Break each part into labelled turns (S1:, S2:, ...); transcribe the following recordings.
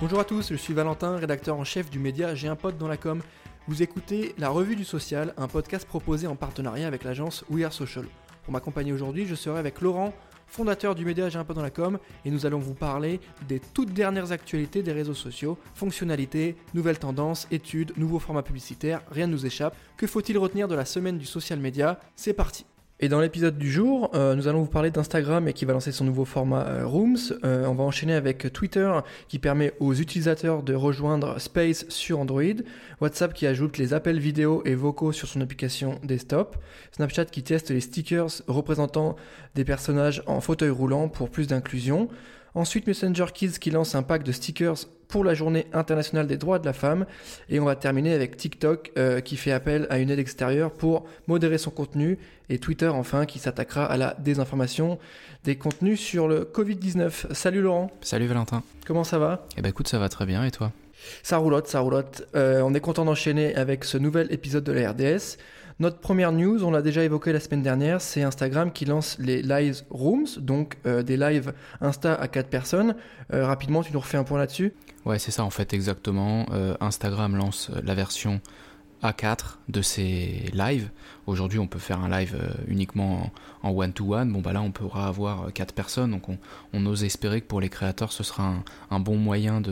S1: Bonjour à tous, je suis Valentin, rédacteur en chef du média J'ai un pote dans la com. Vous écoutez La Revue du Social, un podcast proposé en partenariat avec l'agence We Are Social. Pour m'accompagner aujourd'hui, je serai avec Laurent, fondateur du média J'ai un pote dans la com, et nous allons vous parler des toutes dernières actualités des réseaux sociaux, fonctionnalités, nouvelles tendances, études, nouveaux formats publicitaires, rien ne nous échappe. Que faut-il retenir de la semaine du social media C'est parti et dans l'épisode du jour, euh, nous allons vous parler d'Instagram et qui va lancer son nouveau format euh, Rooms. Euh, on va enchaîner avec Twitter qui permet aux utilisateurs de rejoindre Space sur Android, WhatsApp qui ajoute les appels vidéo et vocaux sur son application desktop, Snapchat qui teste les stickers représentant des personnages en fauteuil roulant pour plus d'inclusion, Ensuite, Messenger Kids qui lance un pack de stickers pour la journée internationale des droits de la femme. Et on va terminer avec TikTok euh, qui fait appel à une aide extérieure pour modérer son contenu. Et Twitter enfin qui s'attaquera à la désinformation des contenus sur le Covid-19. Salut Laurent.
S2: Salut Valentin.
S1: Comment ça va?
S2: Eh ben écoute, ça va très bien et toi?
S1: Ça roulotte, ça roulotte. Euh, on est content d'enchaîner avec ce nouvel épisode de la RDS. Notre première news, on l'a déjà évoqué la semaine dernière, c'est Instagram qui lance les Live Rooms, donc euh, des lives Insta à 4 personnes. Euh, rapidement, tu nous refais un point là-dessus?
S2: Ouais, c'est ça en fait exactement. Instagram lance la version A4 de ses lives. Aujourd'hui, on peut faire un live uniquement en one-to-one. Bon, bah là, on pourra avoir 4 personnes. Donc, on, ose espérer que pour les créateurs, ce sera un bon moyen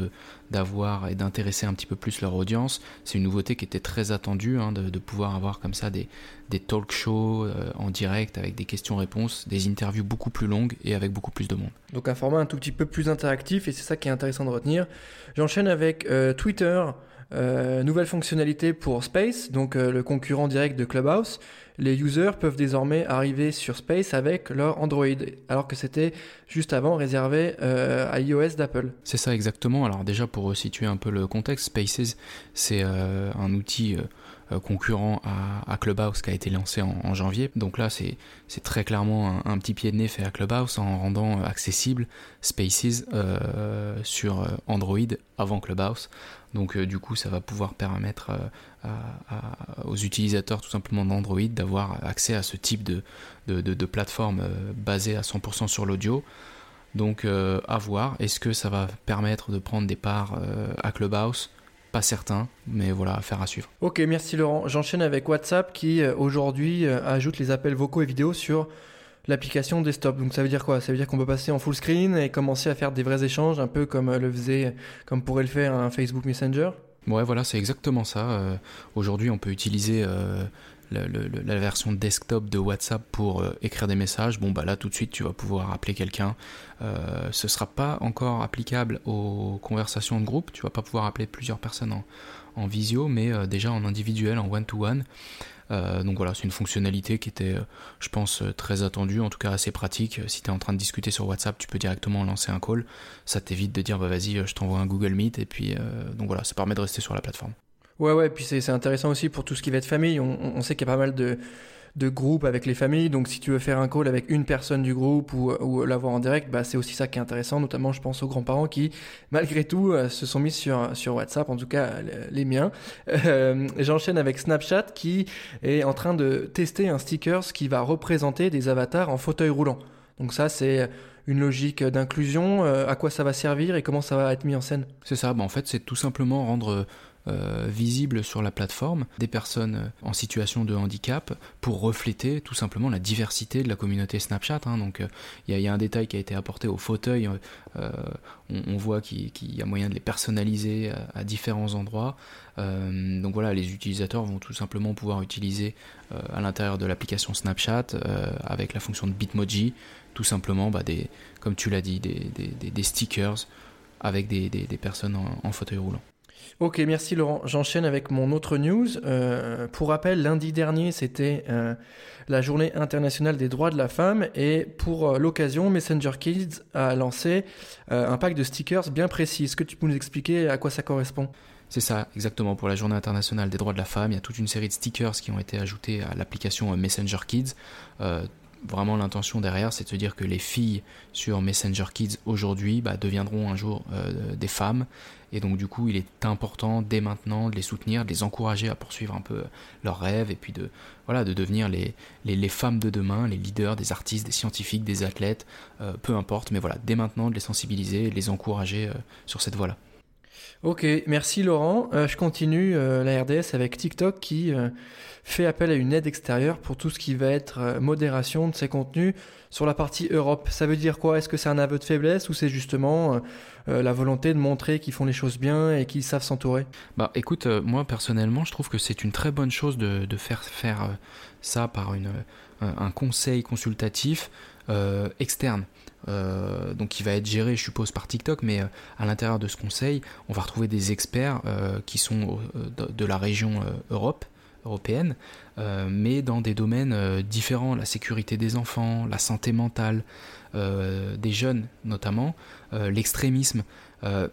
S2: d'avoir et d'intéresser un petit peu plus leur audience. C'est une nouveauté qui était très attendue, hein, de, pouvoir avoir comme ça des, des talk shows euh, en direct avec des questions-réponses, des interviews beaucoup plus longues et avec beaucoup plus de monde.
S1: Donc un format un tout petit peu plus interactif et c'est ça qui est intéressant de retenir. J'enchaîne avec euh, Twitter. Euh, nouvelle fonctionnalité pour Space, donc le concurrent direct de Clubhouse les users peuvent désormais arriver sur Space avec leur Android, alors que c'était juste avant réservé euh, à iOS d'Apple.
S2: C'est ça exactement. Alors déjà pour situer un peu le contexte, Spaces c'est euh, un outil euh, euh, concurrent à, Clubhouse qui a été lancé en, janvier. Donc là, c'est très clairement un, petit pied de nez fait à Clubhouse en rendant accessible Spaces euh, sur Android avant Clubhouse. Donc du coup, ça va pouvoir permettre aux utilisateurs tout simplement d'Android d'avoir accès à ce type de, de, plateforme basée à 100% sur l'audio. Donc à voir, est-ce que ça va permettre de prendre des parts à Clubhouse? Pas certain, mais voilà, affaire à suivre.
S1: Ok, merci Laurent. J'enchaîne avec WhatsApp qui euh, aujourd'hui euh, ajoute les appels vocaux et vidéos sur l'application desktop. Donc ça veut dire quoi? Ça veut dire qu'on peut passer en full screen et commencer à faire des vrais échanges, un peu comme euh, le faisait, comme pourrait le faire un Facebook Messenger?
S2: Ouais, voilà, c'est exactement ça. aujourd'hui, on peut utiliser la version desktop de WhatsApp pour euh, écrire des messages, bon bah là tout de suite tu vas pouvoir appeler quelqu'un. Euh, ce sera pas encore applicable aux conversations de groupe, tu vas pas pouvoir appeler plusieurs personnes en, visio, mais euh, déjà en individuel, en one-to-one. donc voilà, c'est une fonctionnalité qui était, je pense, très attendue, en tout cas assez pratique. Si tu es en train de discuter sur WhatsApp, tu peux directement lancer un call. Ça t'évite de dire, bah vas-y, je t'envoie un Google Meet. Et puis, donc voilà, ça permet de rester sur la plateforme.
S1: Ouais, ouais, puis c'est intéressant aussi pour tout ce qui va être famille. On, on sait qu'il y a pas mal de, de groupes avec les familles, donc si tu veux faire un call avec une personne du groupe ou, ou l'avoir en direct, bah, c'est aussi ça qui est intéressant, notamment je pense aux grands-parents qui, malgré tout, euh, se sont mis sur, sur WhatsApp, en tout cas les miens. Euh, J'enchaîne avec Snapchat qui est en train de tester un sticker qui va représenter des avatars en fauteuil roulant. Donc ça, c'est une logique d'inclusion, euh, à quoi ça va servir et comment ça va être mis en scène?
S2: C'est ça, bah en fait c'est tout simplement rendre euh, visibles sur la plateforme des personnes en situation de handicap pour refléter tout simplement la diversité de la communauté Snapchat. Hein. Donc il y, a un détail qui a été apporté au fauteuil, euh, on, voit qu'il y a moyen de les personnaliser à, différents endroits. Euh, donc voilà, les utilisateurs vont tout simplement pouvoir utiliser à l'intérieur de l'application Snapchat avec la fonction de Bitmoji, tout simplement, bah, comme tu l'as dit, des, stickers avec des, personnes en fauteuil roulant.
S1: Ok, merci Laurent. J'enchaîne avec mon autre news. Euh, pour rappel, lundi dernier, c'était euh, la journée internationale des droits de la femme et pour euh, l'occasion, Messenger Kids a lancé un pack de stickers bien précis. Est-ce que tu peux nous expliquer à quoi ça correspond?
S2: C'est ça, exactement. Pour la Journée internationale des droits de la femme, il y a toute une série de stickers qui ont été ajoutés à l'application Messenger Kids vraiment l'intention derrière, c'est de se dire que les filles sur Messenger Kids aujourd'hui bah, deviendront un jour euh, des femmes. Et donc du coup, il est important dès maintenant de les soutenir, de les encourager à poursuivre un peu leurs rêves et puis de, voilà, de devenir les, les, femmes de demain, les leaders, des artistes, des scientifiques, des athlètes, euh, peu importe. Mais voilà, dès maintenant de les sensibiliser de les encourager euh, sur cette voie-là.
S1: Ok, merci Laurent. je continue la RDS avec TikTok qui fait appel à une aide extérieure pour tout ce qui va être modération de ses contenus sur la partie Europe. Ça veut dire quoi? Est-ce que c'est un aveu de faiblesse ou c'est justement euh, la volonté de montrer qu'ils font les choses bien et qu'ils savent s'entourer?
S2: Bah écoute, euh, moi personnellement, je trouve que c'est une très bonne chose de, faire faire euh, ça par un conseil consultatif externe. donc qui va être géré, je suppose, par TikTok, mais à l'intérieur de ce conseil, on va retrouver des experts qui sont de, la région Europe, européenne, mais dans des domaines différents, la sécurité des enfants, la santé mentale, des jeunes notamment, euh, l'extrémisme. Euh,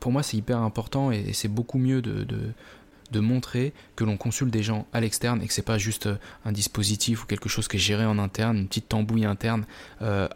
S2: pour moi, c'est hyper important et, c'est beaucoup mieux de montrer que l'on consulte des gens à l'externe et que c'est pas juste euh, un dispositif ou quelque chose qui est géré en interne, une petite tambouille interne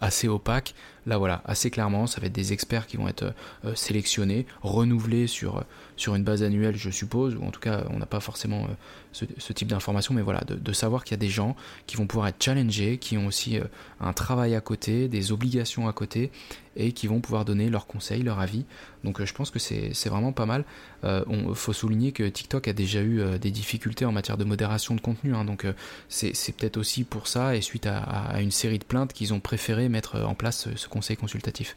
S2: assez opaque. Là voilà, assez clairement, ça va être des experts qui vont être sélectionnés, renouvelés sur, sur une base annuelle, je suppose, ou en tout cas, on n'a pas forcément ce, type d'information, mais voilà, de, savoir qu'il y a des gens qui vont pouvoir être challengés, qui ont aussi un travail à côté, des obligations à côté, et qui vont pouvoir donner leurs conseils, leur avis. Donc euh, je pense que c'est vraiment pas mal. Il euh, faut souligner que TikTok a déjà eu euh, des difficultés en matière de modération de contenu, hein. donc c'est peut-être aussi pour ça et suite à, une série de plaintes qu'ils ont préféré mettre en place ce, conseil consultatif.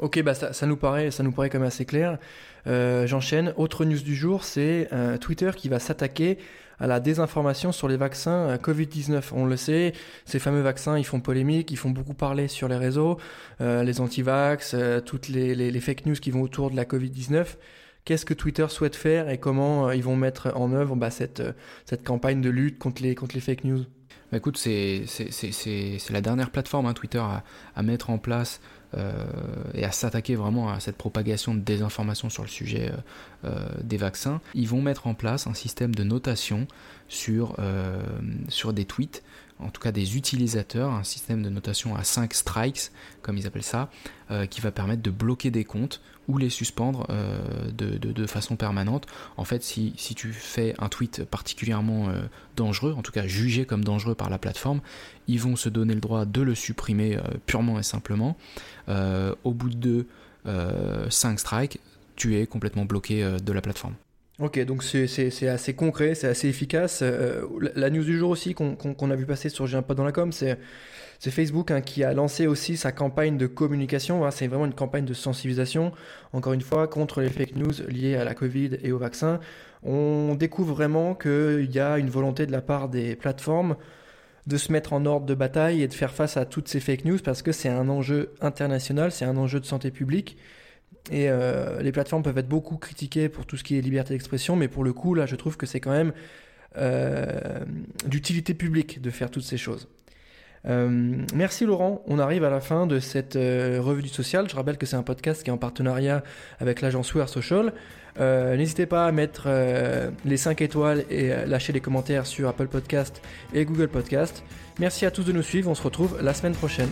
S1: Ok, bah ça, nous paraît, ça nous paraît comme assez clair. J'enchaîne. Autre news du jour, c'est Twitter qui va s'attaquer à la désinformation sur les vaccins euh, Covid-19. On le sait, ces fameux vaccins, ils font polémique, ils font beaucoup parler sur les réseaux, euh, les anti-vax, euh, toutes les, fake news qui vont autour de la Covid-19. Qu'est-ce que Twitter souhaite faire et comment ils vont mettre en œuvre bah, cette, campagne de lutte contre les fake news?
S2: Bah, écoute, c'est la dernière plateforme, hein, Twitter, à, mettre en place euh, et à s'attaquer vraiment à cette propagation de désinformation sur le sujet euh, euh, des vaccins, ils vont mettre en place un système de notation sur des tweets en tout cas des utilisateurs, un système de notation à 5 strikes, comme ils appellent ça, qui va permettre de bloquer des comptes ou les suspendre de, façon permanente. En fait, si, tu fais un tweet particulièrement dangereux, en tout cas jugé comme dangereux par la plateforme, ils vont se donner le droit de le supprimer purement et simplement. Euh, au bout de 5 euh, strikes, tu es complètement bloqué euh, de la plateforme.
S1: Ok, donc c'est assez concret, c'est assez efficace. la news du jour aussi qu'on a vu passer sur J'ai dans la com, c'est Facebook hein, qui a lancé aussi sa campagne de communication. c'est vraiment une campagne de sensibilisation, encore une fois, contre les fake news liées à la Covid et au vaccin. On découvre vraiment qu'il y a une volonté de la part des plateformes de se mettre en ordre de bataille et de faire face à toutes ces fake news parce que c'est un enjeu international, c'est un enjeu de santé publique. Et euh, les plateformes peuvent être beaucoup critiquées pour tout ce qui est liberté d'expression, mais pour le coup, là, je trouve que c'est quand même euh, d'utilité publique de faire toutes ces choses. Euh, merci Laurent, on arrive à la fin de cette revue du social. Je rappelle que c'est un podcast qui est en partenariat avec l'agence We Social. N'hésitez pas à mettre les 5 étoiles et lâcher des commentaires sur Apple Podcast et Google Podcast. Merci à tous de nous suivre, on se retrouve la semaine prochaine.